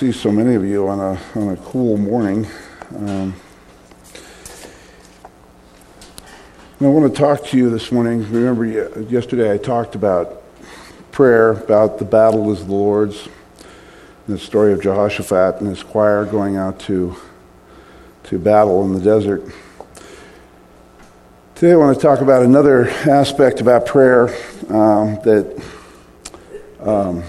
see so many of you on a, on a cool morning. Um, I want to talk to you this morning. Remember, yesterday I talked about prayer, about the battle is the Lord's, the story of Jehoshaphat and his choir going out to, to battle in the desert. Today I want to talk about another aspect about prayer um, that. Um,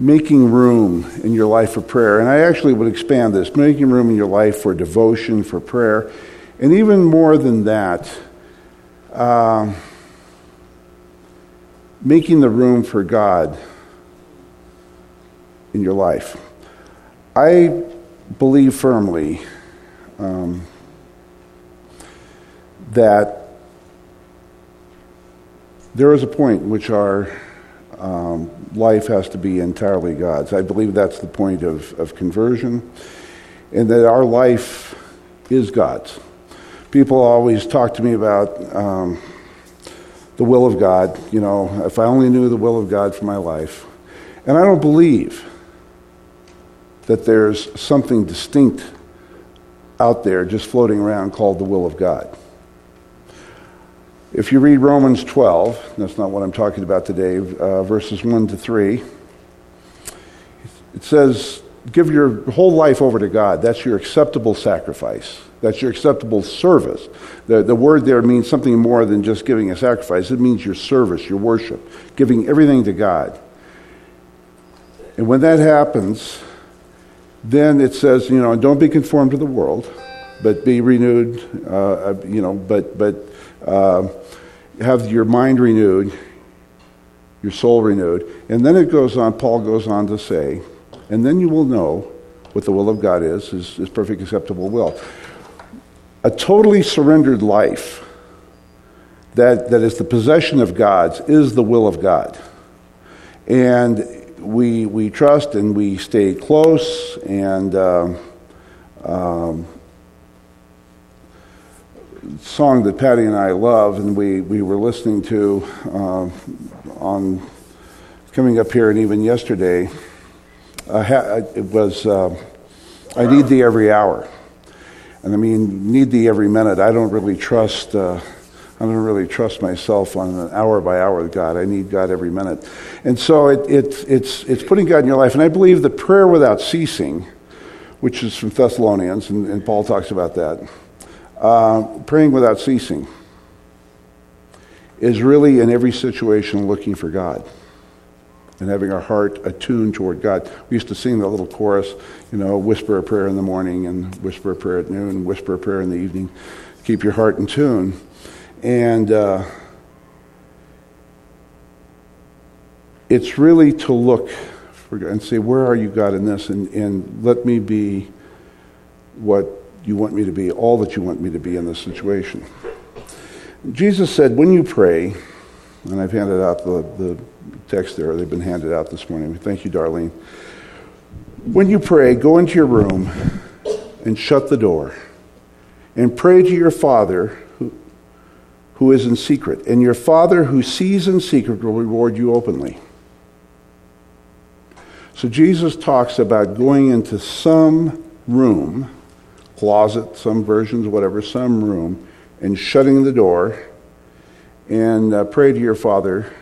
making room in your life for prayer. And I actually would expand this making room in your life for devotion, for prayer. And even more than that, uh, making the room for God in your life. I believe firmly um, that there is a point in which our um, life has to be entirely God's. I believe that's the point of, of conversion, and that our life is God's. People always talk to me about um, the will of God. You know, if I only knew the will of God for my life. And I don't believe that there's something distinct out there just floating around called the will of God. If you read Romans 12, that's not what I'm talking about today, uh, verses 1 to 3, it says, Give your whole life over to God. That's your acceptable sacrifice. That's your acceptable service. The, the word there means something more than just giving a sacrifice, it means your service, your worship, giving everything to God. And when that happens, then it says, you know, don't be conformed to the world, but be renewed, uh, uh you know, but, but uh, have your mind renewed, your soul renewed. And then it goes on, Paul goes on to say, and then you will know what the will of God is, is his perfect acceptable will. A totally surrendered life that, that is the possession of God's is the will of God. And we, we trust and we stay close and uh, um, song that Patty and I love, and we, we were listening to uh, on coming up here, and even yesterday, uh, it was uh, I Need Thee Every Hour. And I mean, need thee every minute. I don't really trust. Uh, I don't really trust myself on an hour by hour with God. I need God every minute, and so it, it, it's it's putting God in your life. And I believe the prayer without ceasing, which is from Thessalonians, and, and Paul talks about that uh, praying without ceasing is really in every situation looking for God and having our heart attuned toward God. We used to sing the little chorus, you know, whisper a prayer in the morning and whisper a prayer at noon, whisper a prayer in the evening. Keep your heart in tune. And uh, it's really to look for God and say, Where are you, God, in this? And, and let me be what you want me to be, all that you want me to be in this situation. Jesus said, when you pray, and I've handed out the, the text there, they've been handed out this morning. Thank you, Darlene. When you pray, go into your room and shut the door and pray to your Father who, who is in secret. And your Father who sees in secret will reward you openly. So Jesus talks about going into some room closet, some versions, whatever, some room, and shutting the door and uh, pray to your Father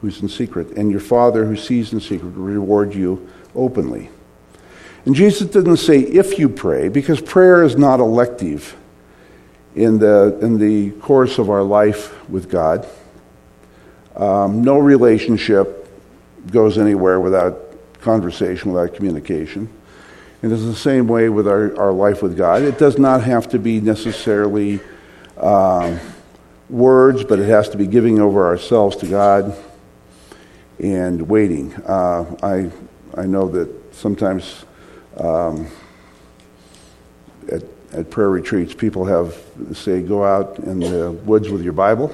who's in secret. And your Father who sees in secret will reward you openly. And Jesus didn't say if you pray, because prayer is not elective in the, in the course of our life with God. Um, no relationship goes anywhere without conversation, without communication. And it's the same way with our, our life with God. It does not have to be necessarily uh, words, but it has to be giving over ourselves to God and waiting. Uh, I, I know that sometimes um, at, at prayer retreats, people have say, go out in the woods with your Bible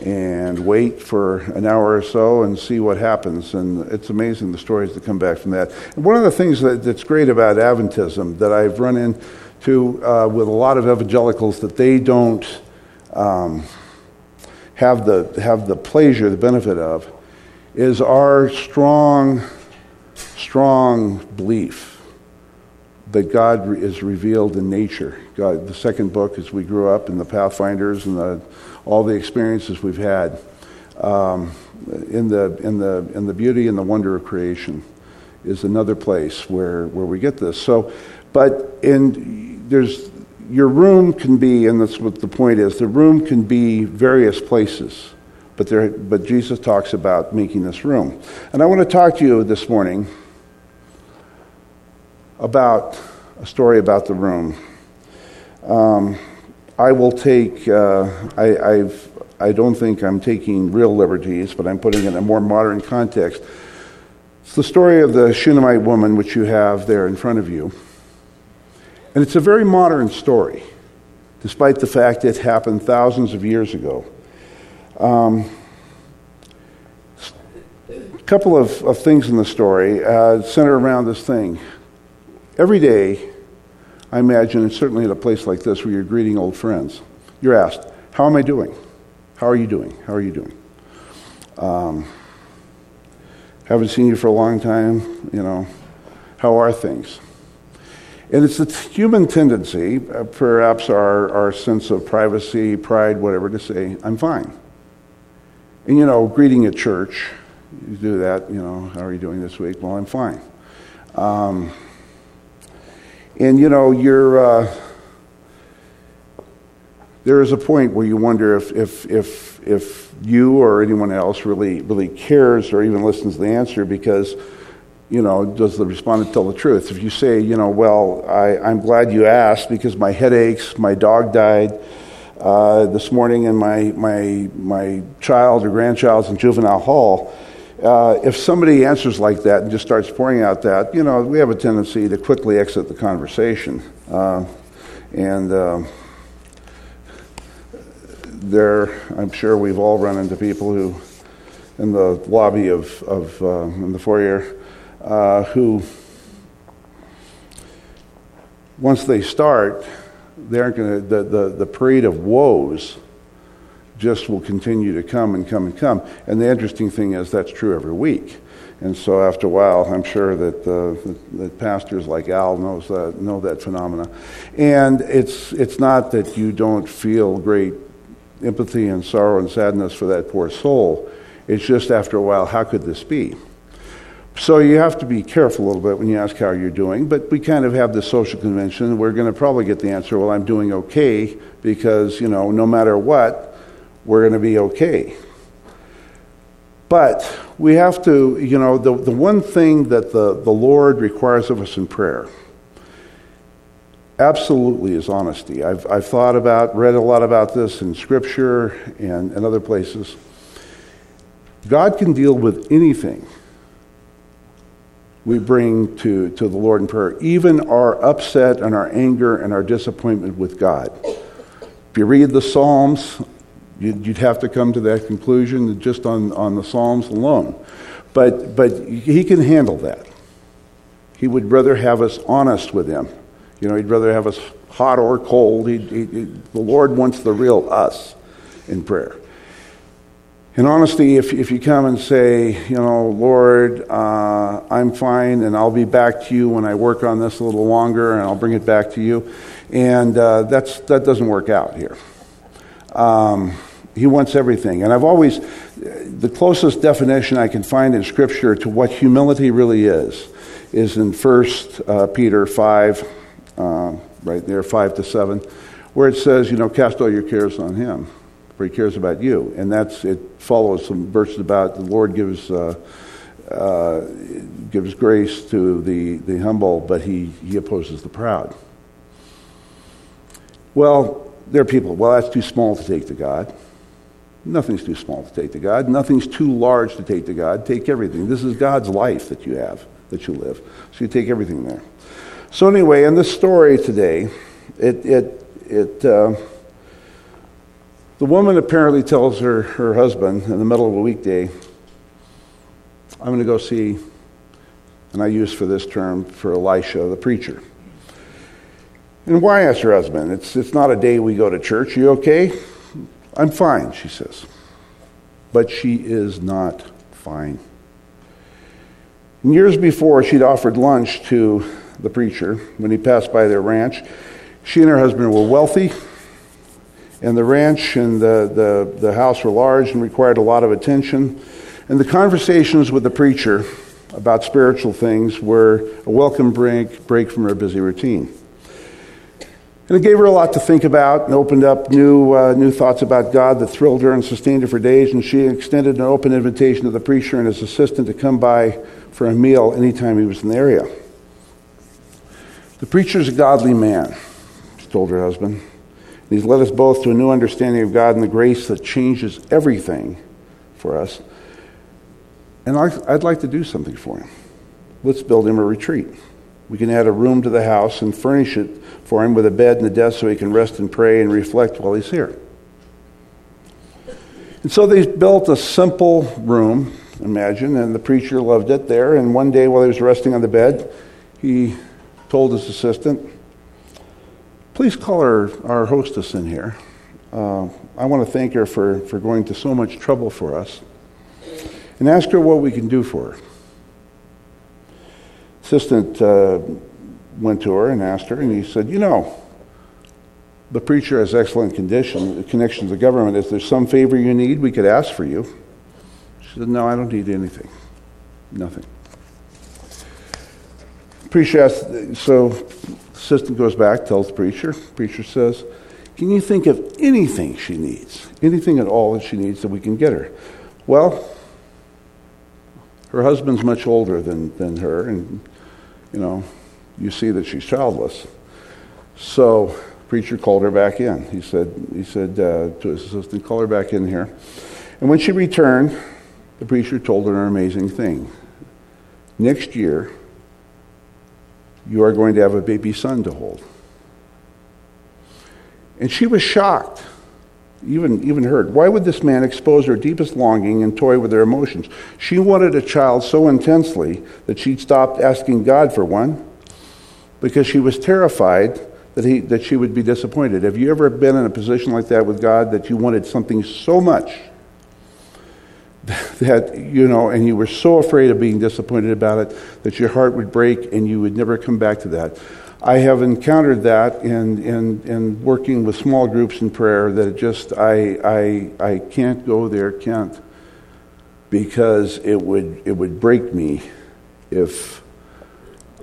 and wait for an hour or so and see what happens. And it's amazing the stories that come back from that. And one of the things that, that's great about Adventism that I've run into uh, with a lot of evangelicals that they don't um, have the have the pleasure, the benefit of, is our strong, strong belief that God is revealed in nature. God, the second book, as we grew up in the Pathfinders and the, all the experiences we've had um, in, the, in, the, in the beauty and the wonder of creation, is another place where, where we get this. So, but in, there's, your room can be, and that's what the point is, the room can be various places. But, there, but Jesus talks about making this room. And I want to talk to you this morning about a story about the room. Um, I will take, uh, I, I've, I don't think I'm taking real liberties, but I'm putting it in a more modern context. It's the story of the Shunammite woman, which you have there in front of you. And it's a very modern story, despite the fact it happened thousands of years ago. Um, a couple of, of things in the story uh, center around this thing. Every day, I imagine, and certainly at a place like this where you're greeting old friends, you're asked, How am I doing? How are you doing? How are you doing? Um, haven't seen you for a long time, you know. How are things? And it's a human tendency, uh, perhaps our, our sense of privacy, pride, whatever, to say, I'm fine. And you know, greeting at church, you do that, you know, how are you doing this week? Well, I'm fine. Um, and you know, you're, uh, there is a point where you wonder if, if, if, if you or anyone else really, really cares or even listens to the answer because, you know, does the respondent tell the truth? If you say, you know, well, I, I'm glad you asked because my head aches, my dog died uh, this morning, and my, my, my child or grandchild's in juvenile hall, uh, if somebody answers like that and just starts pouring out that, you know, we have a tendency to quickly exit the conversation. Uh, and uh, there, I'm sure we've all run into people who, in the lobby of, of uh, in the foyer, uh, who, once they start, they aren't going to, the, the, the parade of woes just will continue to come and come and come. And the interesting thing is that's true every week. And so after a while, I'm sure that, uh, that, pastors like Al knows that, know that phenomena. And it's, it's not that you don't feel great empathy and sorrow and sadness for that poor soul. It's just after a while, how could this be? So you have to be careful a little bit when you ask how you're doing, but we kind of have the social convention. We're going to probably get the answer, well, I'm doing okay, because, you know, no matter what, we're going to be okay. But we have to, you know, the, the one thing that the, the Lord requires of us in prayer absolutely is honesty. I've, I've thought about, read a lot about this in Scripture and, and other places. God can deal with anything we bring to, to the Lord in prayer, even our upset and our anger and our disappointment with God. If you read the Psalms, you'd, have to come to that conclusion just on, on the Psalms alone. But, but He can handle that. He would rather have us honest with Him you know, he'd rather have us hot or cold. He, he, he, the Lord wants the real us in prayer. In honesty, if, if you come and say, you know, Lord, uh, I'm fine and I'll be back to you when I work on this a little longer and I'll bring it back to you, and uh, that's, that doesn't work out here. Um, he wants everything. And I've always, the closest definition I can find in Scripture to what humility really is, is in 1 uh, Peter 5 uh, right there, 5 to 7, where it says, you know, cast all your cares on him, for he cares about you. And that's, it follows some verses about the Lord gives, uh, uh, gives grace to the, the humble, but he, he opposes the proud. Well, there are people, well, that's too small to take to God. Nothing's too small to take to God. Nothing's too large to take to God. Take everything. This is God's life that you have, that you live. So you take everything there. So, anyway, in this story today, it, it, it, uh, the woman apparently tells her, her husband in the middle of a weekday, I'm going to go see, and I use for this term for Elisha, the preacher. And why ask her husband? It's, it's not a day we go to church. You okay? I'm fine, she says. But she is not fine. Years before, she'd offered lunch to the preacher when he passed by their ranch. She and her husband were wealthy, and the ranch and the, the, the house were large and required a lot of attention. And the conversations with the preacher about spiritual things were a welcome break, break from her busy routine. And it gave her a lot to think about and opened up new, uh, new thoughts about God that thrilled her and sustained her for days. And she extended an open invitation to the preacher and his assistant to come by for a meal anytime he was in the area. The preacher's a godly man, she told her husband. And he's led us both to a new understanding of God and the grace that changes everything for us. And I'd like to do something for him. Let's build him a retreat. We can add a room to the house and furnish it for him with a bed and a desk so he can rest and pray and reflect while he's here. And so they built a simple room, imagine, and the preacher loved it there. And one day while he was resting on the bed, he told his assistant, Please call our, our hostess in here. Uh, I want to thank her for, for going to so much trouble for us and ask her what we can do for her. Assistant uh, went to her and asked her, and he said, You know, the preacher has excellent condition, connections to the government. If there's some favor you need? We could ask for you. She said, No, I don't need anything. Nothing. Preacher asked, so assistant goes back, tells the preacher. Preacher says, Can you think of anything she needs? Anything at all that she needs that we can get her? Well, her husband's much older than, than her, and, you know, you see that she's childless. So, preacher called her back in. He said, he said uh, to his assistant, call her back in here. And when she returned, the preacher told her an amazing thing. Next year, you are going to have a baby son to hold. And she was shocked even, even heard. Why would this man expose her deepest longing and toy with her emotions? She wanted a child so intensely that she'd stopped asking God for one because she was terrified that, he, that she would be disappointed. Have you ever been in a position like that with God that you wanted something so much that, you know, and you were so afraid of being disappointed about it that your heart would break and you would never come back to that? I have encountered that in, in, in working with small groups in prayer that just, I, I, I can't go there, can't, because it would, it would break me if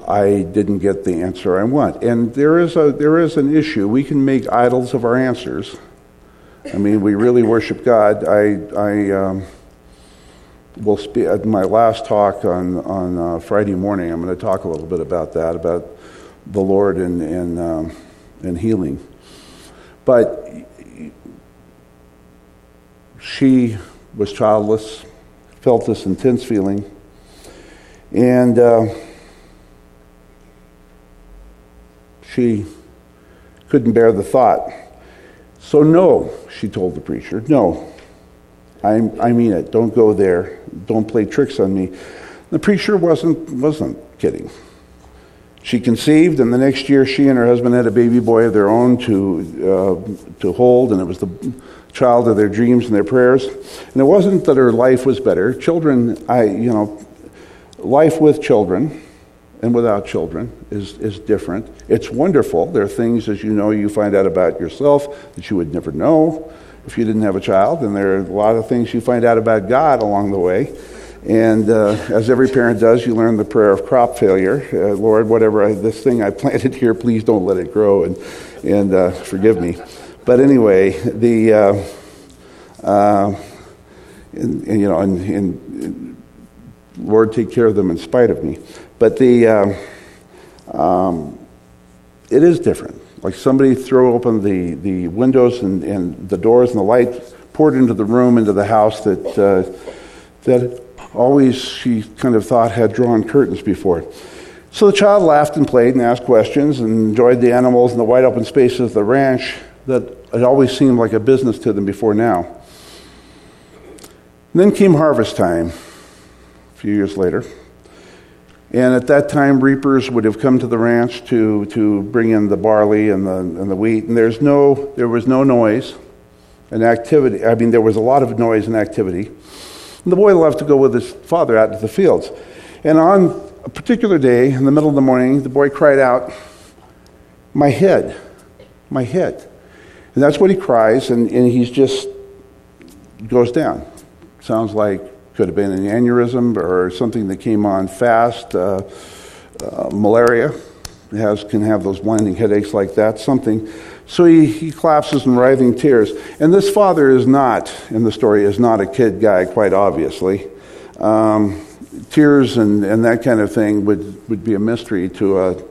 I didn't get the answer I want. And there is, a, there is an issue. We can make idols of our answers. I mean, we really worship God. I, I um, will speak at my last talk on, on uh, Friday morning. I'm going to talk a little bit about that, about the Lord and, and, um, and healing. But she was childless, felt this intense feeling, and uh, she couldn't bear the thought. So, no, she told the preacher, no, I, I mean it. Don't go there. Don't play tricks on me. The preacher wasn't, wasn't kidding. She conceived, and the next year she and her husband had a baby boy of their own to, uh, to hold, and it was the child of their dreams and their prayers. And it wasn't that her life was better. Children, I, you know, life with children and without children is, is different. It's wonderful. There are things, as you know, you find out about yourself that you would never know if you didn't have a child, and there are a lot of things you find out about God along the way. And uh, as every parent does, you learn the prayer of crop failure. Uh, Lord, whatever I, this thing I planted here, please don't let it grow and, and uh, forgive me. But anyway, the, uh, uh, and, and, you know, and, and, Lord, take care of them in spite of me. But the, uh, um, it is different. Like somebody throw open the, the windows and, and the doors and the light poured into the room, into the house that, that always she kind of thought had drawn curtains before. So the child laughed and played and asked questions and enjoyed the animals and the wide open spaces of the ranch that had always seemed like a business to them before now. And then came harvest time a few years later. And at that time, reapers would have come to the ranch to, to bring in the barley and the, and the wheat. And there's no, there was no noise and activity. I mean, there was a lot of noise and activity. And the boy loved to go with his father out to the fields. And on a particular day, in the middle of the morning, the boy cried out, My head, my head. And that's what he cries, and, and he's just goes down. Sounds like could have been an aneurysm or something that came on fast. Uh, uh, malaria has can have those blinding headaches like that. Something. So he, he collapses in writhing tears. And this father is not in the story is not a kid guy, quite obviously. Um, tears and, and that kind of thing would, would be a mystery to a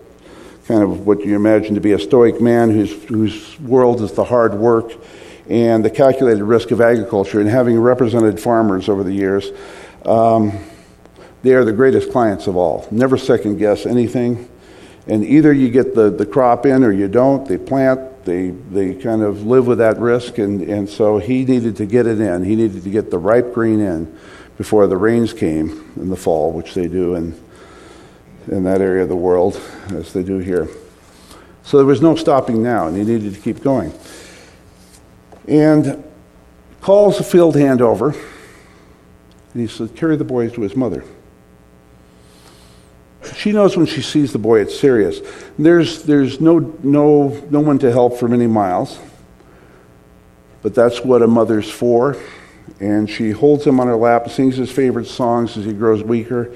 kind of what you imagine to be a stoic man whose, whose world is the hard work and the calculated risk of agriculture. And having represented farmers over the years, um, they are the greatest clients of all. Never second guess anything. And either you get the, the crop in or you don't. They plant, they, they kind of live with that risk. And, and so he needed to get it in. He needed to get the ripe green in before the rains came in the fall, which they do in, in that area of the world, as they do here. So there was no stopping now, and he needed to keep going. And calls the field hand over, and he said, Carry the boys to his mother. She knows when she sees the boy, it's serious. There's, there's no, no, no one to help for many miles, but that's what a mother's for and she holds him on her lap, sings his favorite songs as he grows weaker,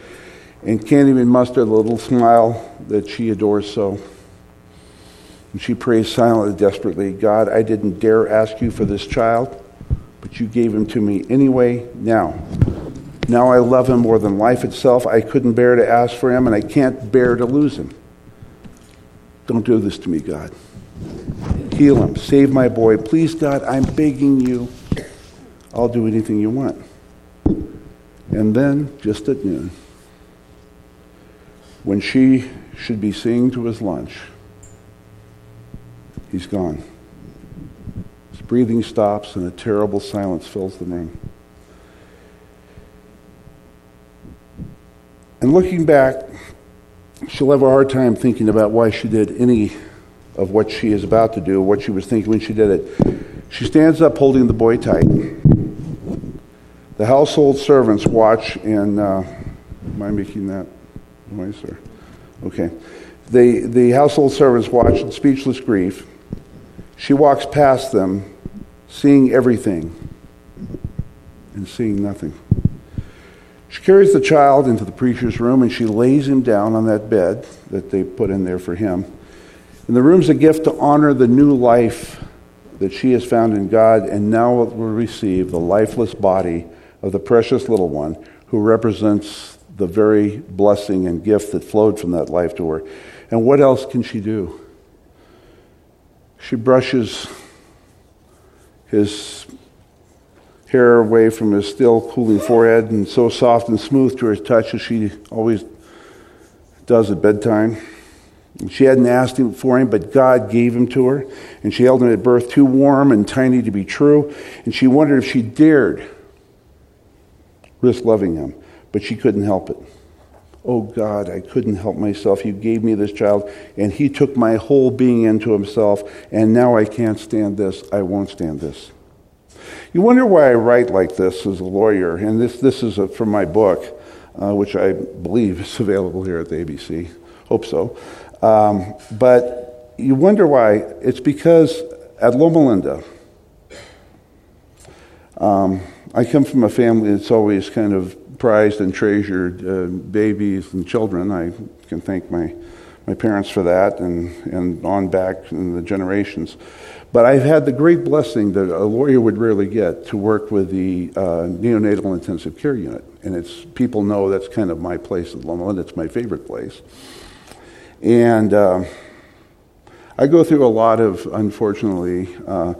and can't even muster the little smile that she adores so. And she prays silently, desperately God, I didn't dare ask you for this child, but you gave him to me anyway now. Now I love him more than life itself. I couldn't bear to ask for him, and I can't bear to lose him. Don't do this to me, God. Heal him. Save my boy. Please, God, I'm begging you. I'll do anything you want. And then, just at noon, when she should be seeing to his lunch, he's gone. His breathing stops and a terrible silence fills the room. And looking back, she'll have a hard time thinking about why she did any of what she is about to do, what she was thinking when she did it. She stands up holding the boy tight. The household servants watch and, uh, am I making that noise? Or? Okay. The, the household servants watch in speechless grief. She walks past them, seeing everything and seeing nothing. She carries the child into the preacher's room and she lays him down on that bed that they put in there for him. And the room's a gift to honor the new life that she has found in God and now will receive the lifeless body of the precious little one who represents the very blessing and gift that flowed from that life to her. And what else can she do? She brushes his hair away from his still cooling forehead and so soft and smooth to her touch as she always does at bedtime. She hadn't asked him for him, but God gave him to her. And she held him at birth too warm and tiny to be true. And she wondered if she dared risk loving him, but she couldn't help it. Oh God, I couldn't help myself. You gave me this child, and he took my whole being into himself, and now I can't stand this. I won't stand this. You wonder why I write like this as a lawyer, and this, this is a, from my book, uh, which I believe is available here at the ABC. Hope so. Um, but you wonder why. It's because at Loma Linda, um, I come from a family that's always kind of prized and treasured uh, babies and children. I can thank my, my parents for that and, and on back in the generations. But I've had the great blessing that a lawyer would rarely get to work with the uh, neonatal intensive care unit. And it's people know that's kind of my place at Loma Linda. It's my favorite place. And uh, I go through a lot of, unfortunately, uh,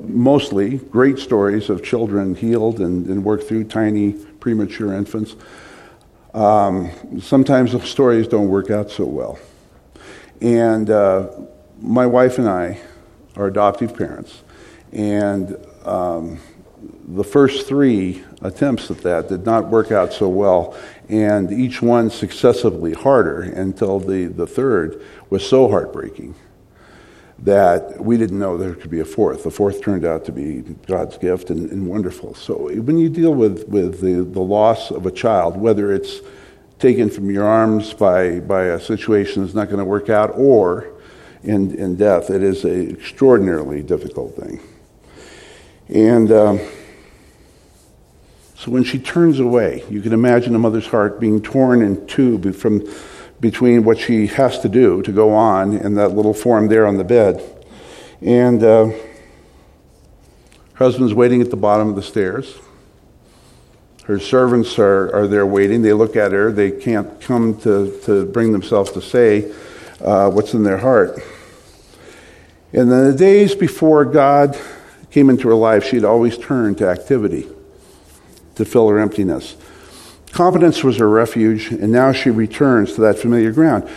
mostly great stories of children healed and, and through tiny premature infants. Um, sometimes the stories don't work out so well. And uh, my wife and I are adoptive parents. And um, the first three attempts at that did not work out so well, and each one successively harder until the, the third was so heartbreaking that we didn't know there could be a fourth. The fourth turned out to be God's gift and, and wonderful. So when you deal with, with the, the loss of a child, whether it's taken from your arms by, by a situation that's not going to work out or in, in death. It is an extraordinarily difficult thing. And um, so when she turns away, you can imagine a mother's heart being torn in two from between what she has to do to go on in that little form there on the bed. And uh, her husband's waiting at the bottom of the stairs. Her servants are, are there waiting. They look at her. They can't come to, to bring themselves to say uh, what's in their heart. And in the days before God came into her life, she'd always turned to activity to fill her emptiness. Competence was her refuge, and now she returns to that familiar ground.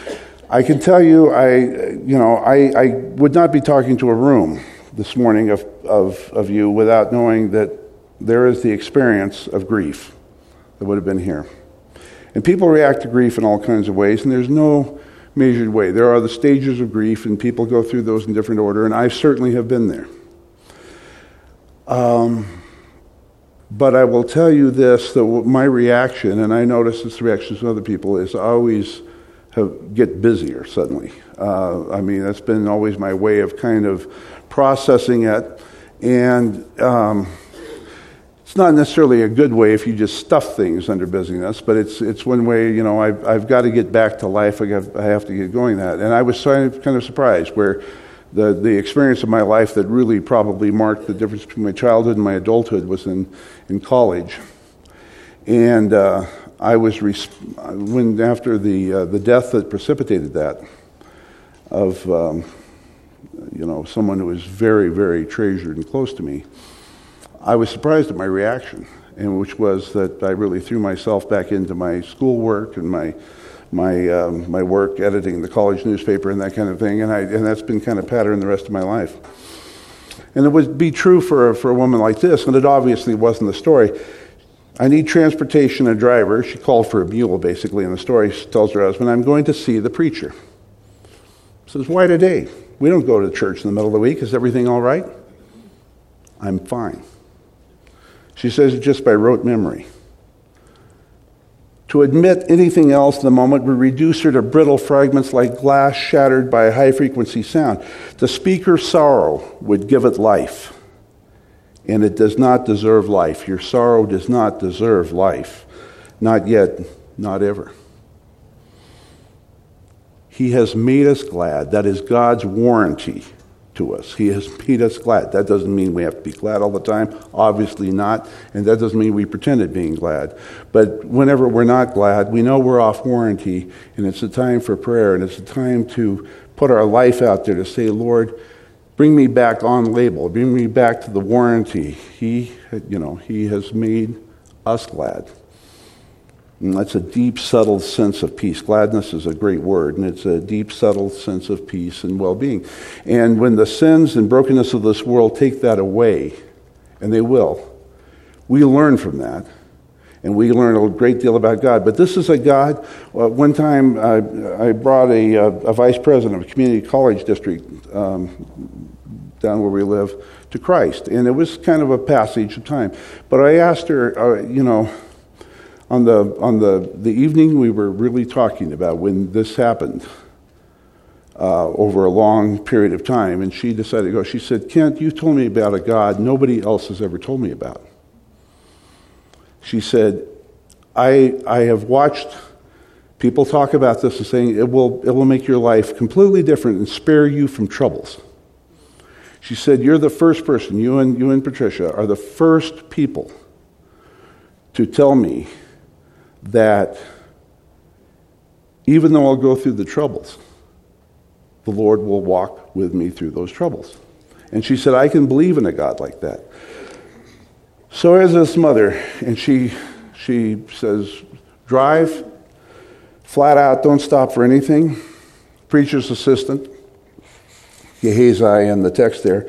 I can tell you, I, you know, I, I would not be talking to a room this morning of, of, of you without knowing that there is the experience of grief that would have been here. And people react to grief in all kinds of ways, and there's no measured way. There are the stages of grief, and people go through those in different order, and I certainly have been there. Um, but I will tell you this that my reaction, and I notice this reaction of other people, is always have, get busier suddenly. Uh, I mean, that's been always my way of kind of processing it. And um, it's not necessarily a good way if you just stuff things under busyness, but it's, it's one way, you know, I've, I've got to get back to life. I, I have to get going that. And I was kind of, surprised where the, the experience of my life that really probably marked the difference between my childhood and my adulthood was in, in college. And uh, I was, when after the, uh, the death that precipitated that of, um, you know, someone who was very, very treasured and close to me, I was surprised at my reaction, and which was that I really threw myself back into my schoolwork and my my um, my work editing the college newspaper and that kind of thing, and I and that's been kind of pattern the rest of my life. And it would be true for a, for a woman like this, and it obviously wasn't the story. I need transportation and a driver. She called for a mule, basically, in the story. Tells her husband, I'm going to see the preacher. Says, Why today? We don't go to church in the middle of the week. Is everything all right? I'm fine. She says it just by rote memory. To admit anything else in the moment would reduce her to brittle fragments like glass shattered by a high frequency sound. To speak her sorrow would give it life. And it does not deserve life. Your sorrow does not deserve life. Not yet, not ever. He has made us glad. That is God's warranty to us. He has made us glad. That doesn't mean we have to be glad all the time, obviously not, and that doesn't mean we pretend at being glad. But whenever we're not glad, we know we're off warranty, and it's a time for prayer, and it's a time to put our life out there to say, Lord, bring me back on label, bring me back to the warranty. He, you know, He has made us glad. And that's a deep, settled sense of peace. Gladness is a great word, and it's a deep, settled sense of peace and well being. And when the sins and brokenness of this world take that away, and they will, we learn from that. And we learn a great deal about God. But this is a God. Uh, one time uh, I brought a, uh, a, vice president of a community college district um, down where we live to Christ. And it was kind of a passage of time. But I asked her, uh, you know, on the on the the evening we were really talking about when this happened uh, over a long period of time, and she decided to go. She said, "Kent, you told me about a God nobody else has ever told me about." She said, "I I have watched." People talk about this and saying it will, it will make your life completely different and spare you from troubles. She said, You're the first person, you and, you and Patricia are the first people to tell me that even though I'll go through the troubles, the Lord will walk with me through those troubles. And she said, I can believe in a God like that. So as this mother, and she she says, drive flat out, don't stop for anything. Preacher's assistant, Gehazi in the text there,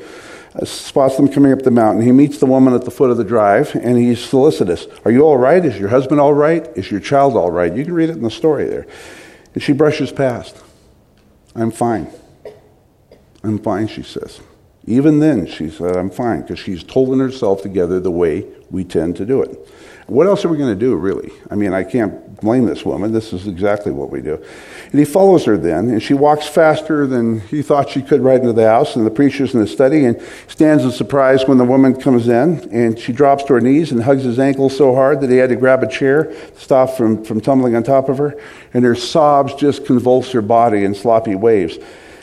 Uh, spots them coming up the mountain. He meets the woman at the foot of the drive, and he's solicitous. Are you all right? Is your husband all right? Is your child all right? You can read it in the story there. And she brushes past. I'm fine. I'm fine, she says. Even then, she said, I'm fine, because she's holding herself together the way we tend to do it. What else are we going to do, really? I mean, I can't blame this woman. This is exactly what we do. And he follows her then, and she walks faster than he thought she could right into the house. And the preacher's in the study and stands in surprise when the woman comes in. And she drops to her knees and hugs his ankle so hard that he had to grab a chair to stop from, from tumbling on top of her. And her sobs just convulse her body in sloppy waves.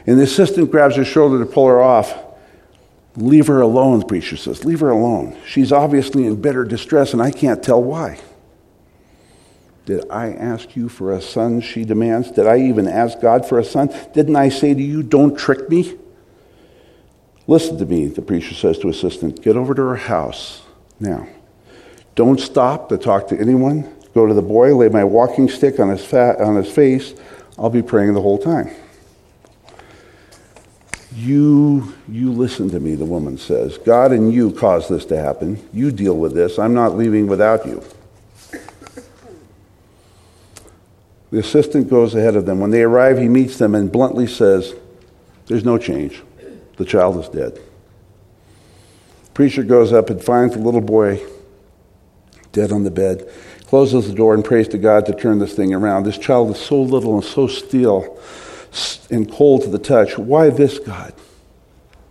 And the assistant grabs her shoulder to pull her off. Leave her alone, the preacher says. Leave her alone. She's obviously in bitter distress, and I can't tell why. Did I ask you for a son? She demands. Did I even ask God for a son? Didn't I say to you, don't trick me? Listen to me, the preacher says to assistant. Get over to her house now. Don't stop to talk to anyone. Go to the boy, lay my walking stick on his, fat, on his face. I'll be praying the whole time. You, you listen to me, the woman says. God and you caused this to happen. You deal with this. I'm not leaving without you. The assistant goes ahead of them. When they arrive, he meets them and bluntly says, There's no change. The child is dead. Preacher goes up and finds the little boy dead on the bed, closes the door, and prays to God to turn this thing around. This child is so little and so still and cold to the touch. Why this, God?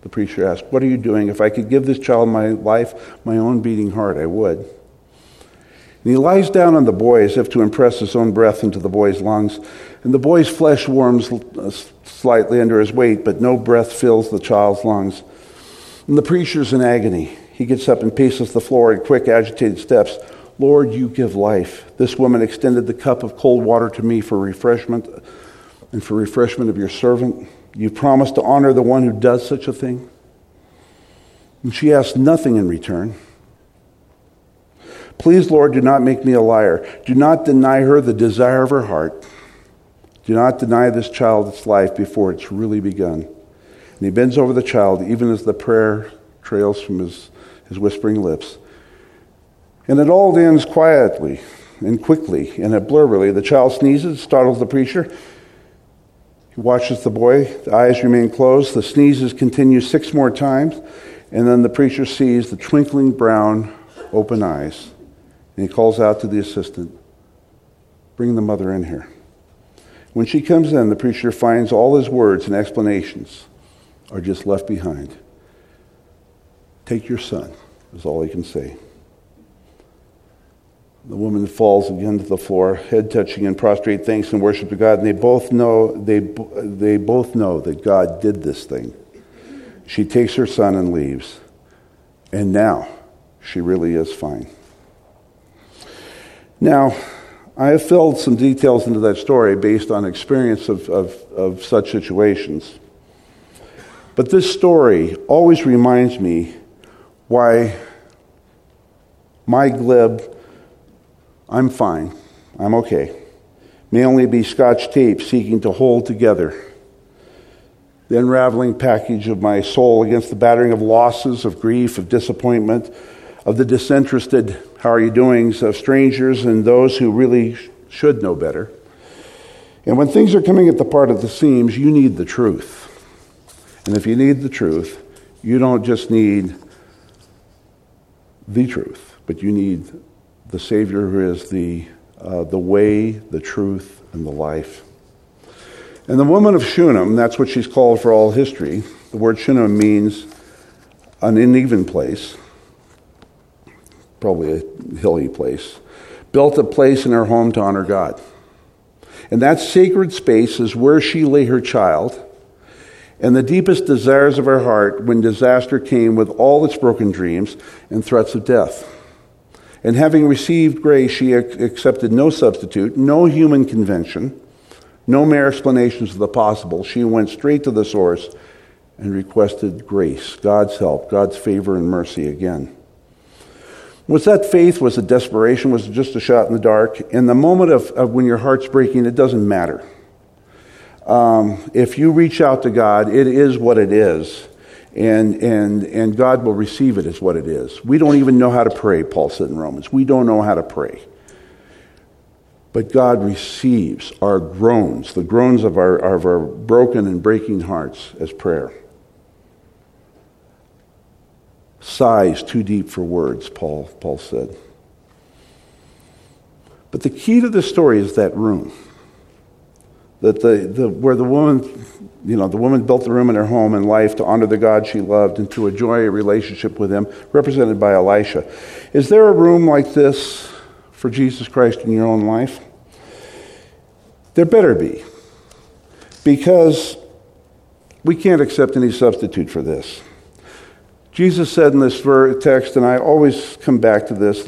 The preacher asked, What are you doing? If I could give this child my life, my own beating heart, I would. And he lies down on the boy as if to impress his own breath into the boy's lungs. And the boy's flesh warms uh, slightly under his weight, but no breath fills the child's lungs. And the preacher's in agony. He gets up and paces the floor in quick, agitated steps. Lord, you give life. This woman extended the cup of cold water to me for refreshment and for refreshment of your servant. You promised to honor the one who does such a thing. And she asked nothing in return. Please, Lord, do not make me a liar. Do not deny her the desire of her heart. Do not deny this child its life before it's really begun. And he bends over the child, even as the prayer trails from his, his whispering lips. And it all ends quietly and quickly and blurrily. The child sneezes, startles the preacher. He watches the boy. The eyes remain closed. The sneezes continue six more times. And then the preacher sees the twinkling brown, open eyes. And he calls out to the assistant, Bring the mother in here. When she comes in, the preacher finds all his words and explanations are just left behind. Take your son, is all he can say. The woman falls again to the floor, head touching in prostrate thanks and worship to God, and they both know they, they both know that God did this thing. She takes her son and leaves. And now she really is fine. Now, I have filled some details into that story based on experience of, of, of such situations. But this story always reminds me why my glib, I'm fine, I'm okay, may only be scotch tape seeking to hold together the unraveling package of my soul against the battering of losses, of grief, of disappointment, of the disinterested how are you doings of strangers and those who really should know better. And when things are coming at the part of the seams, you need the truth. And if you need the truth, you don't just need the truth, but you need the Savior who is the, uh, the way, the truth, and the life. And the woman of Shunem, that's what she's called for all history. The word Shunem means an uneven place probably a hilly place, built a place in her home to honor God. And that sacred space is where she lay her child and the deepest desires of her heart when disaster came with all its broken dreams and threats of death. And having received grace, she accepted no substitute, no human convention, no mere explanations of the possible. She went straight to the source and requested grace, God's help, God's favor and mercy again. Was that faith? Was it desperation? Was it just a shot in the dark? In the moment of, of when your heart's breaking, it doesn't matter. Um, if you reach out to God, it is what it is. And, and, and God will receive it as what it is. We don't even know how to pray, Paul said in Romans. We don't know how to pray. But God receives our groans, the groans of our, of our broken and breaking hearts, as prayer. Sighs too deep for words, Paul, Paul said. But the key to the story is that room. That the, the, where the woman, you know, the woman built the room in her home and life to honor the God she loved and to enjoy a relationship with him, represented by Elisha. Is there a room like this for Jesus Christ in your own life? There better be. Because we can't accept any substitute for this. Jesus said in this text, and I always come back to this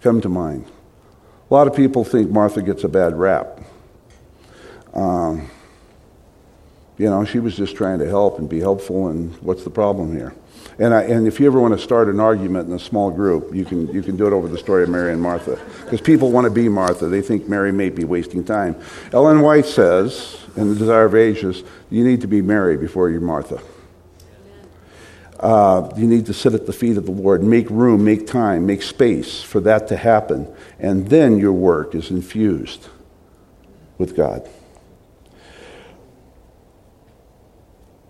come to mind. A lot of people think Martha gets a bad rap. Um, you know, she was just trying to help and be helpful, and what's the problem here? And, I, and if you ever want to start an argument in a small group, you can, you can do it over the story of Mary and Martha. Because people want to be Martha. They think Mary may be wasting time. Ellen White says, in The Desire of Ages, you need to be Mary before you're Martha. Uh, you need to sit at the feet of the Lord, make room, make time, make space for that to happen. And then your work is infused with God.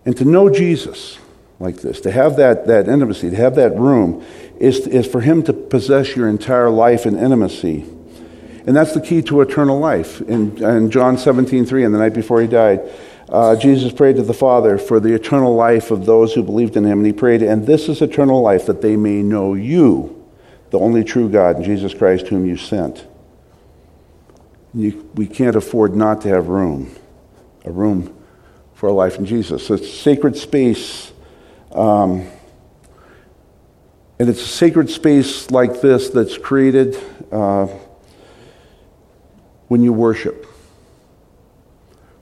And to know Jesus like this, to have that, that intimacy, to have that room, is, is for Him to possess your entire life in intimacy. And that's the key to eternal life. In, in John 17, 3, and the night before He died, uh, Jesus prayed to the Father for the eternal life of those who believed in him. And he prayed, And this is eternal life, that they may know you, the only true God, and Jesus Christ, whom you sent. You, we can't afford not to have room, a room for a life in Jesus. It's a sacred space. Um, and it's a sacred space like this that's created uh, when you worship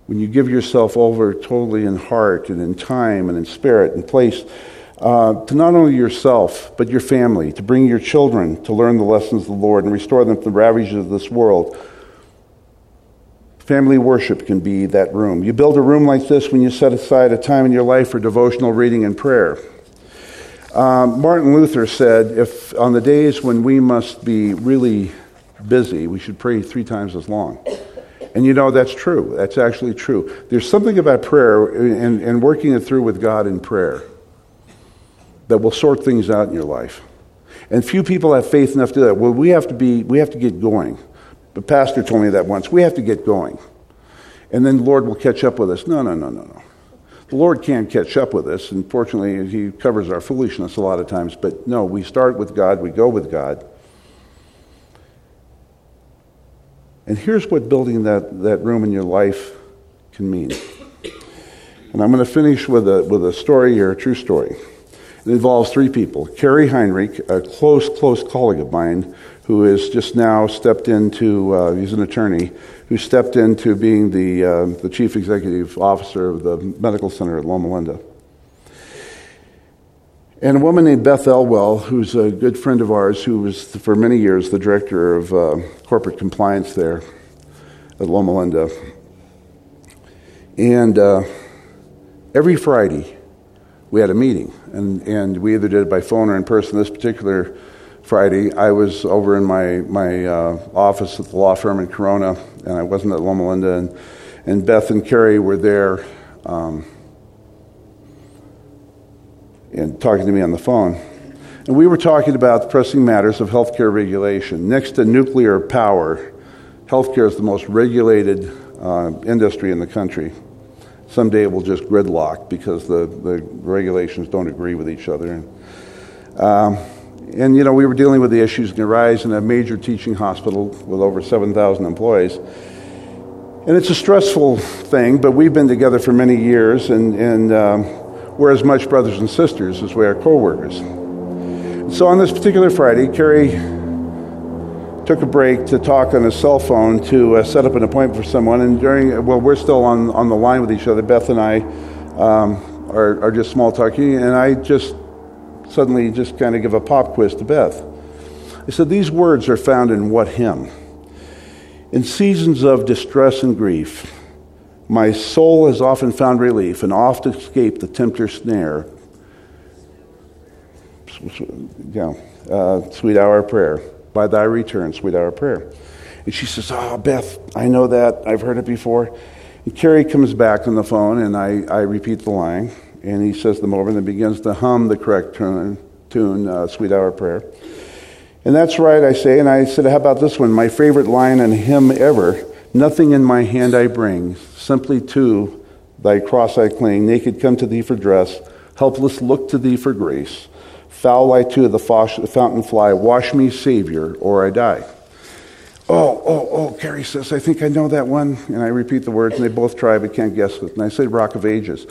when you give yourself over totally in heart and in time and in spirit and place uh, to not only yourself, but your family, to bring your children to learn the lessons of the Lord and restore them from the ravages of this world. Family worship can be that room. You build a room like this when you set aside a time in your life for devotional reading and prayer. Um, Martin Luther said, if on the days when we must be really busy, we should pray three times as long. And you know, that's true. That's actually true. There's something about prayer and, and working it through with God in prayer that will sort things out in your life. And few people have faith enough to do that. Well, we have to be, we have to get going. The pastor told me that once. We have to get going. And then the Lord will catch up with us. No, no, no, no, no. The Lord can't catch up with us. Unfortunately, He covers our foolishness a lot of times. But no, we start with God, we go with God. And here's what building that, that room in your life can mean. And I'm going to finish with a, with a story here, a true story. It involves three people. Kerry Heinrich, a close, close colleague of mine, who has just now stepped into, uh, he's an attorney, who stepped into being the, uh, the chief executive officer of the medical center at Loma Linda. And a woman named Beth Elwell, who's a good friend of ours, who was for many years the director of uh, corporate compliance there at Loma Linda. And uh, every Friday, we had a meeting, and, and we either did it by phone or in person. This particular Friday, I was over in my, my uh, office at the law firm in Corona, and I wasn't at Loma Linda, and, and Beth and Kerry were there. Um, and talking to me on the phone. And we were talking about the pressing matters of healthcare regulation. Next to nuclear power, healthcare is the most regulated uh, industry in the country. Someday it will just gridlock because the, the regulations don't agree with each other. And, um, and, you know, we were dealing with the issues that arise in a major teaching hospital with over 7,000 employees. And it's a stressful thing, but we've been together for many years, and, and um, we're as much brothers and sisters as we are co-workers. So on this particular Friday, Kerry took a break to talk on his cell phone to uh, set up an appointment for someone. And during, well, we're still on, on the line with each other. Beth and I um, are, are just small talking, and I just suddenly just kind of give a pop quiz to Beth. I said, These words are found in what hymn? In seasons of distress and grief, my soul has often found relief and oft escaped the tempter's snare. Yeah, uh, sweet hour of prayer. By thy return, sweet hour of prayer. And she says, Oh, Beth, I know that. I've heard it before. And Kerry comes back on the phone, and I, I repeat the line. And he says them over and then begins to hum the correct tune, tune uh, Sweet Hour of Prayer. And that's right, I say. And I said, How about this one? My favorite line and hymn ever Nothing in my hand I bring, simply to thy cross I cling. Naked come to thee for dress, helpless look to thee for grace. Foul I to the fountain fly, wash me, Savior, or I die. Oh, oh, oh, Kerry says, I think I know that one. And I repeat the words, and they both try but can't guess it. And I say, Rock of Ages.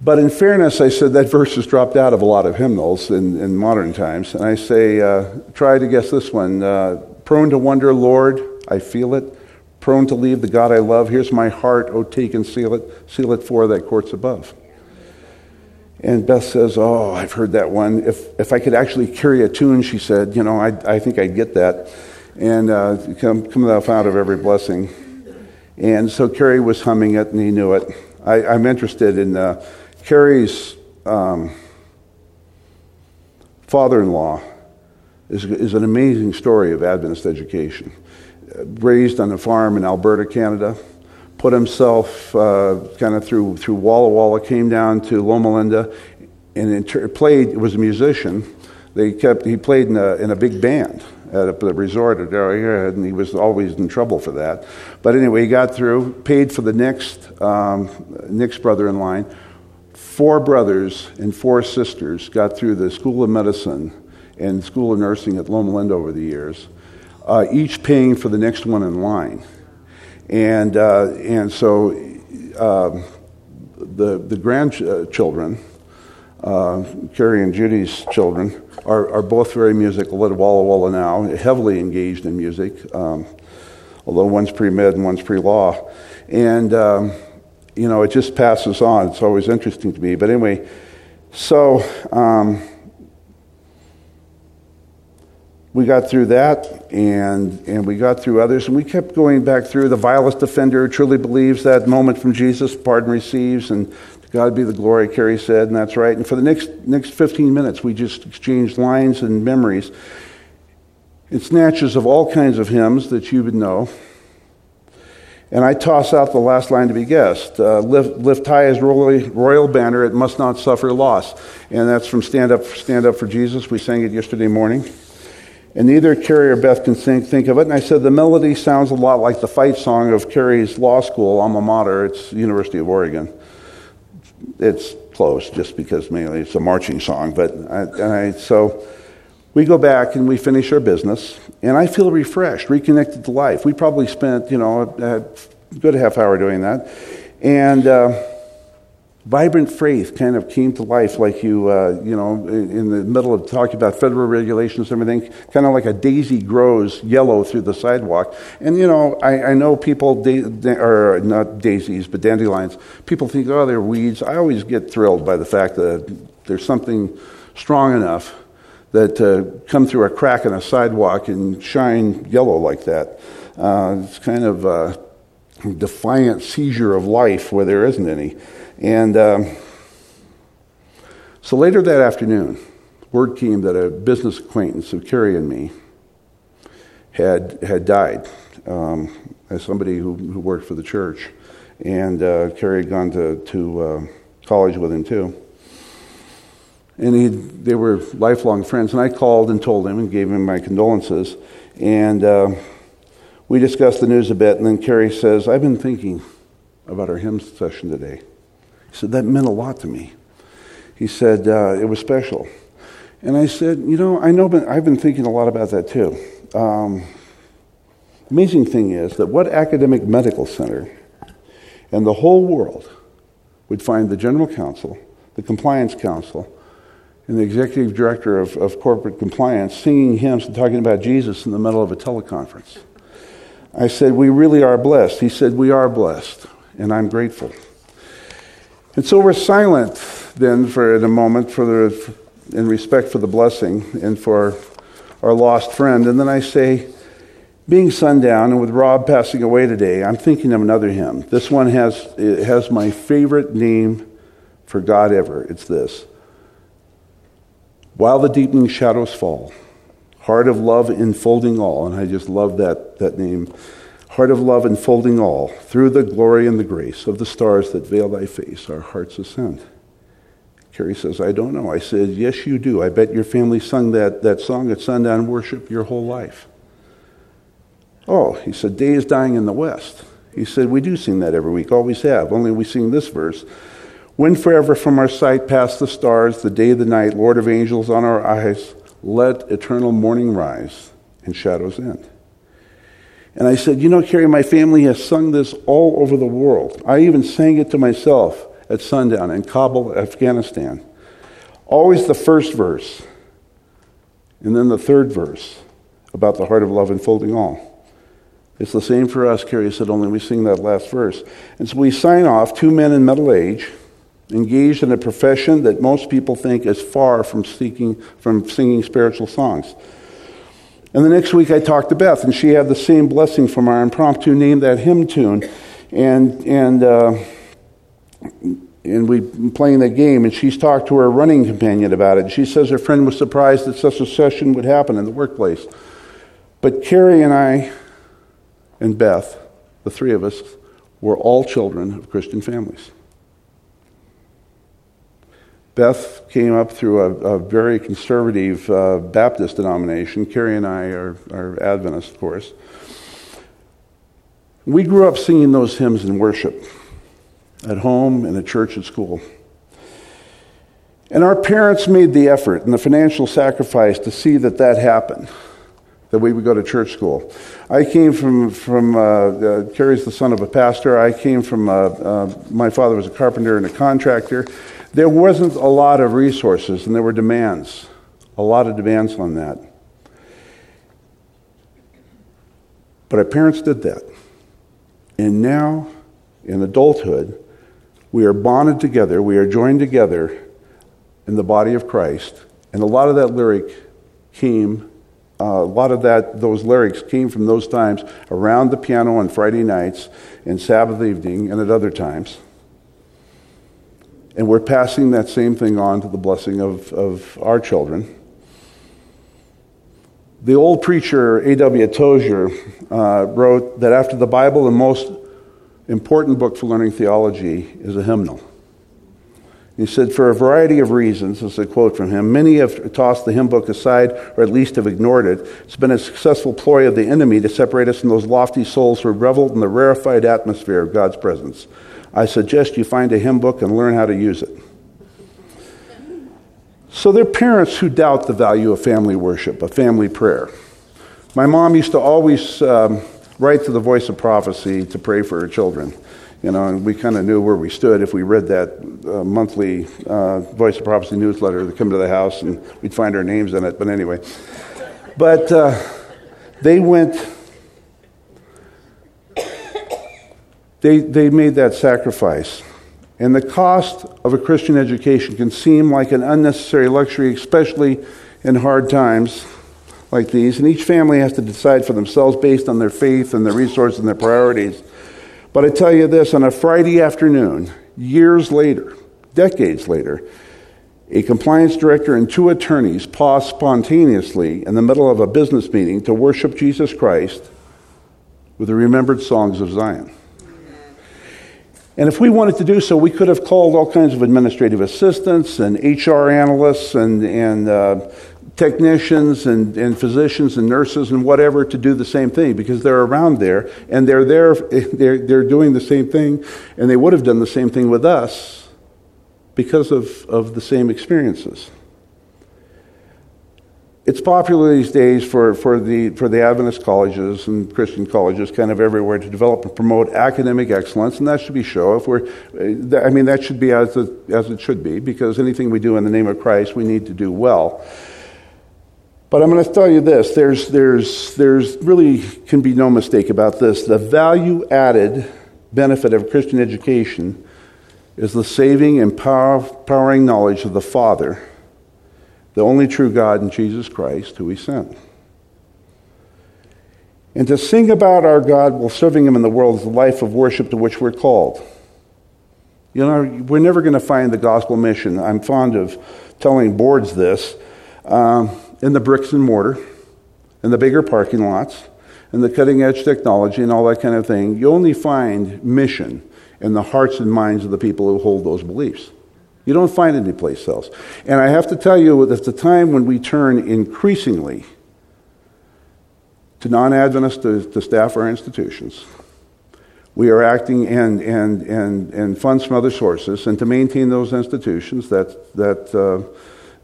But in fairness, I said that verse has dropped out of a lot of hymnals in, in modern times. And I say, uh, try to guess this one. Uh, Prone to wonder, Lord, I feel it. Prone to leave the God I love. Here's my heart, oh, take and seal it. Seal it for that court's above. And Beth says, Oh, I've heard that one. If, if I could actually carry a tune, she said, you know, I, I think I'd get that and uh, come, come thou fount of every blessing. And so Kerry was humming it, and he knew it. I, am interested in uh, Kerry's um, father-in-law is, is an amazing story of Adventist education. Raised on a farm in Alberta, Canada, put himself uh, kind of through through Walla Walla, came down to Loma Linda, and inter- played. Was a musician. They kept. He played in a in a big band at the resort at Arrowhead, and he was always in trouble for that. But anyway, he got through, paid for the next um, next brother in line. Four brothers and four sisters got through the School of Medicine and School of Nursing at Loma Linda over the years, uh, each paying for the next one in line. And, uh, and so uh, the, the grandchildren, uh, Kerry and Judy's children, are, are both very musical at Walla Walla now, heavily engaged in music, um, although one's pre med and one's pre law. And, um, you know, it just passes on. It's always interesting to me. But anyway, so um, we got through that and, and we got through others and we kept going back through the vilest offender truly believes that moment from jesus pardon receives and God be the glory, Kerry said, and that's right. And for the next, next 15 minutes, we just exchanged lines and memories and snatches of all kinds of hymns that you would know. And I toss out the last line to be guessed uh, lift, lift high as royal, royal banner, it must not suffer loss. And that's from Stand Up, Stand Up for Jesus. We sang it yesterday morning. And neither Kerry or Beth can think, think of it. And I said the melody sounds a lot like the fight song of Kerry's law school alma mater. It's University of Oregon it's close just because mainly it's a marching song. But I, I, so we go back and we finish our business, and I feel refreshed, reconnected to life. We probably spent, you know, a good half hour doing that. And uh, vibrant faith kind of came to life like you, uh, you know, in the middle of talking about federal regulations and everything, kind of like a daisy grows yellow through the sidewalk. And, you know, I, I know people, da- da- or not daisies, but dandelions, people think, oh, they're weeds. I always get thrilled by the fact that there's something strong enough that uh, come through a crack in a sidewalk and shine yellow like that. Uh, it's kind of a defiant seizure of life where there isn't any. And um, so later that afternoon, word came that a business acquaintance of Kerry and me had, had died um, as somebody who, who worked for the church. And uh, Kerry had gone to, to uh, college with him too. And he, they were lifelong friends. And I called and told him and gave him my condolences. And uh, we discussed the news a bit. And then Kerry says, I've been thinking about our hymn session today. He said, That meant a lot to me. He said, uh, It was special. And I said, You know, I know, I've been thinking a lot about that too. Um, amazing thing is that what academic medical center and the whole world would find the general counsel, the compliance counsel, and the executive director of, of corporate compliance singing hymns and talking about Jesus in the middle of a teleconference. I said, We really are blessed. He said, We are blessed, and I'm grateful. And so we're silent then for a moment for the, in respect for the blessing and for our lost friend. And then I say, being sundown and with Rob passing away today, I'm thinking of another hymn. This one has, has my favorite name for God ever. It's this While the deepening shadows fall, heart of love enfolding all. And I just love that, that name. Heart of love enfolding all, through the glory and the grace of the stars that veil thy face, our hearts ascend. Kerry says, I don't know. I said, Yes, you do. I bet your family sung that, that song at sundown worship your whole life. Oh, he said, Day is dying in the west. He said, We do sing that every week, always have, only we sing this verse. When forever from our sight pass the stars, the day, the night, Lord of angels on our eyes, let eternal morning rise and shadows end. And I said, You know, Kerry, my family has sung this all over the world. I even sang it to myself at sundown in Kabul, Afghanistan. Always the first verse, and then the third verse about the heart of love enfolding all. It's the same for us, Kerry said, only we sing that last verse. And so we sign off, two men in middle age, engaged in a profession that most people think is far from, seeking, from singing spiritual songs. And the next week I talked to Beth, and she had the same blessing from our impromptu name that hymn tune. And, and, uh, and we playing that game, and she's talked to her running companion about it. She says her friend was surprised that such a session would happen in the workplace. But Kerry and I and Beth, the three of us, were all children of Christian families. Beth came up through a, a very conservative uh, Baptist denomination. Kerry and I are, are Adventists, of course. We grew up singing those hymns in worship at home, in a church, at school. And our parents made the effort and the financial sacrifice to see that that happened that we would go to church school. I came from, from uh, uh, Kerry's the son of a pastor. I came from, uh, uh, my father was a carpenter and a contractor. There wasn't a lot of resources and there were demands, a lot of demands on that. But our parents did that. And now, in adulthood, we are bonded together, we are joined together in the body of Christ. And a lot of that lyric came uh, a lot of that, those lyrics came from those times around the piano on Friday nights and Sabbath evening and at other times. And we're passing that same thing on to the blessing of, of our children. The old preacher A.W. Tozer uh, wrote that after the Bible, the most important book for learning theology is a hymnal. He said, For a variety of reasons, this is a quote from him, many have tossed the hymn book aside or at least have ignored it. It's been a successful ploy of the enemy to separate us from those lofty souls who reveled in the rarefied atmosphere of God's presence. I suggest you find a hymn book and learn how to use it. So there are parents who doubt the value of family worship, of family prayer. My mom used to always um, write to the voice of prophecy to pray for her children. You know, and we kind of knew where we stood if we read that uh, monthly uh, Voice of Prophecy newsletter that come to the house, and we'd find our names in it. But anyway, but uh, they went. They, they made that sacrifice. And the cost of a Christian education can seem like an unnecessary luxury, especially in hard times like these. And each family has to decide for themselves based on their faith and their resources and their priorities. But I tell you this on a Friday afternoon, years later, decades later, a compliance director and two attorneys pause spontaneously in the middle of a business meeting to worship Jesus Christ with the remembered songs of Zion. And if we wanted to do so, we could have called all kinds of administrative assistants and HR analysts and, and uh, technicians and, and physicians and nurses and whatever to do the same thing because they're around there and they're there, they're, they're doing the same thing, and they would have done the same thing with us because of, of the same experiences. It's popular these days for, for, the, for the Adventist colleges and Christian colleges kind of everywhere to develop and promote academic excellence, and that should be show. If we're, uh, I mean, that should be as it, as it should be because anything we do in the name of Christ, we need to do well. But I'm going to tell you this there's, there's, there's really can be no mistake about this. The value added benefit of Christian education is the saving and powering knowledge of the Father, the only true God in Jesus Christ, who He sent. And to sing about our God while serving Him in the world is the life of worship to which we're called. You know, we're never going to find the gospel mission. I'm fond of telling boards this um, in the bricks and mortar, in the bigger parking lots, in the cutting edge technology, and all that kind of thing. You only find mission in the hearts and minds of the people who hold those beliefs. You don't find it anyplace else. And I have to tell you, at the time when we turn increasingly to non Adventists to, to staff our institutions, we are acting and, and, and, and funds from other sources, and to maintain those institutions, that, that, uh,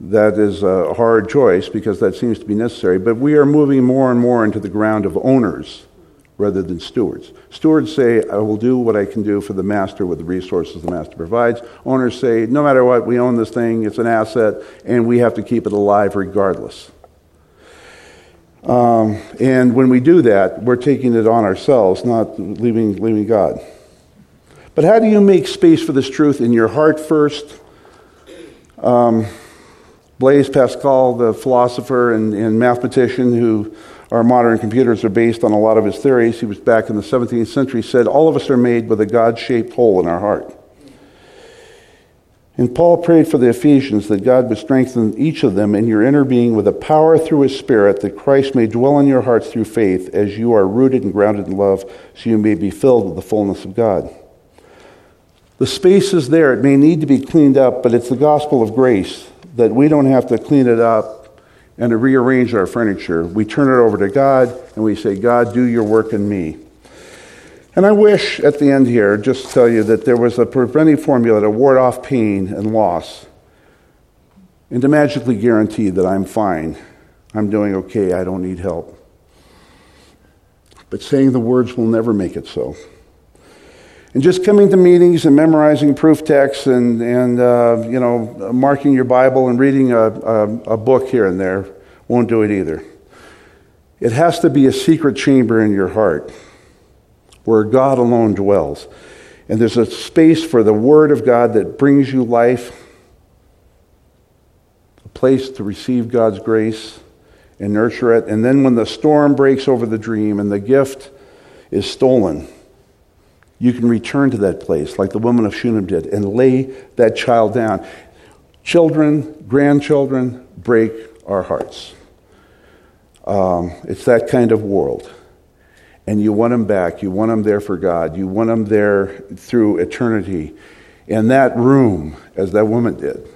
that is a hard choice because that seems to be necessary. But we are moving more and more into the ground of owners rather than stewards. Stewards say, I will do what I can do for the master with the resources the master provides. Owners say, no matter what, we own this thing, it's an asset, and we have to keep it alive regardless. Um, and when we do that, we're taking it on ourselves, not leaving, leaving God. But how do you make space for this truth in your heart first? Um, Blaise Pascal, the philosopher and, and, mathematician who our modern computers are based on a lot of his theories, he was back in the 17th century, said, All of us are made with a God shaped hole in our heart. And Paul prayed for the Ephesians that God would strengthen each of them in your inner being with a power through his Spirit that Christ may dwell in your hearts through faith as you are rooted and grounded in love, so you may be filled with the fullness of God. The space is there. It may need to be cleaned up, but it's the gospel of grace that we don't have to clean it up and to rearrange our furniture. We turn it over to God and we say, God, do your work in me. And I wish at the end here, just to tell you that there was a preventive formula to ward off pain and loss and to magically guarantee that I'm fine, I'm doing okay, I don't need help. But saying the words will never make it so. And just coming to meetings and memorizing proof texts and, and uh, you know, marking your Bible and reading a, a, a book here and there won't do it either. It has to be a secret chamber in your heart where God alone dwells. And there's a space for the Word of God that brings you life, a place to receive God's grace and nurture it. And then when the storm breaks over the dream and the gift is stolen, you can return to that place like the woman of Shunem did and lay that child down. Children, grandchildren break our hearts. Um, it's that kind of world and you want them back. You want them there for God. You want them there through eternity. In that room, as that woman did,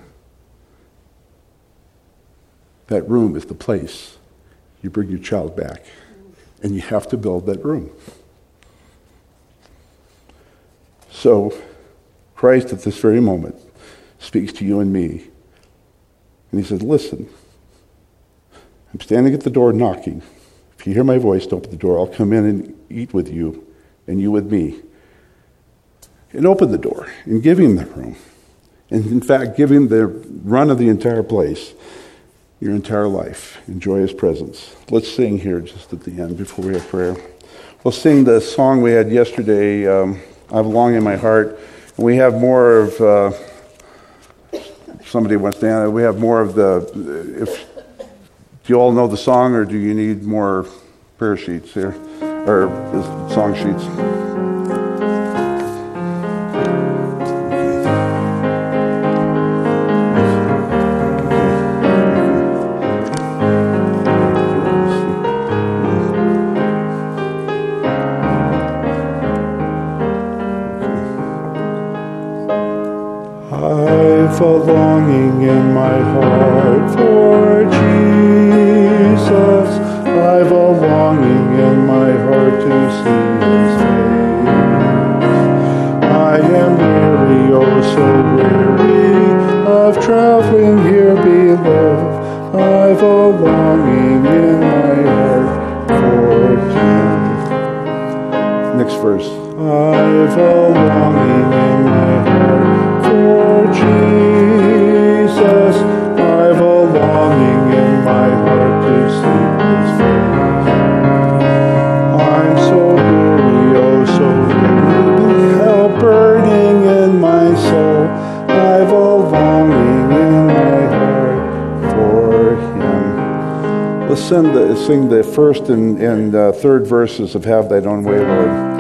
that room is the place you bring your child back. And you have to build that room. So, Christ at this very moment speaks to you and me. And he says, Listen, I'm standing at the door knocking. If you hear my voice, open the door. I'll come in and eat with you, and you with me. And open the door and give him the room. And in fact, give him the run of the entire place, your entire life. Enjoy his presence. Let's sing here just at the end before we have prayer. We'll sing the song we had yesterday, um, I Belong in My Heart. We have more of, uh, somebody to answer, we have more of the, if do you all know the song, or do you need more prayer sheets here, or song sheets? Let's sing the, sing the first and, and uh, third verses of Have Thy Own Way, Lord.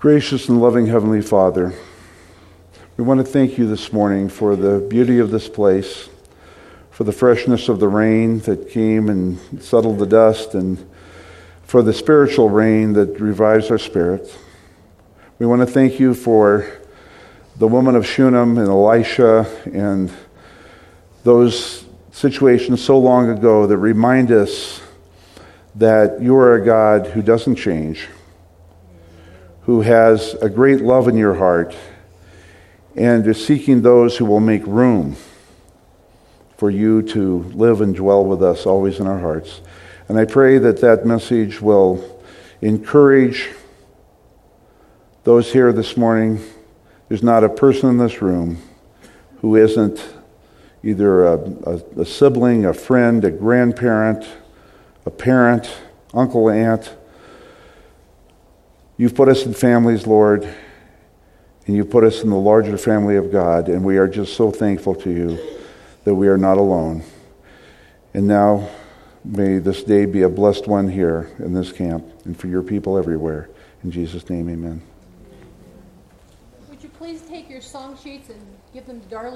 Gracious and loving Heavenly Father, we want to thank you this morning for the beauty of this place, for the freshness of the rain that came and settled the dust, and for the spiritual rain that revives our spirits. We want to thank you for the woman of Shunem and Elisha and those situations so long ago that remind us that you are a God who doesn't change, who has a great love in your heart, and is seeking those who will make room for you to live and dwell with us always in our hearts. And I pray that that message will encourage those here this morning. There's not a person in this room who isn't either a, a, a sibling, a friend, a grandparent, a parent, uncle, aunt. You've put us in families, Lord, and you've put us in the larger family of God, and we are just so thankful to you that we are not alone. And now, may this day be a blessed one here in this camp and for your people everywhere. In Jesus' name, amen. Would you please take your song sheets and give them to Darlene?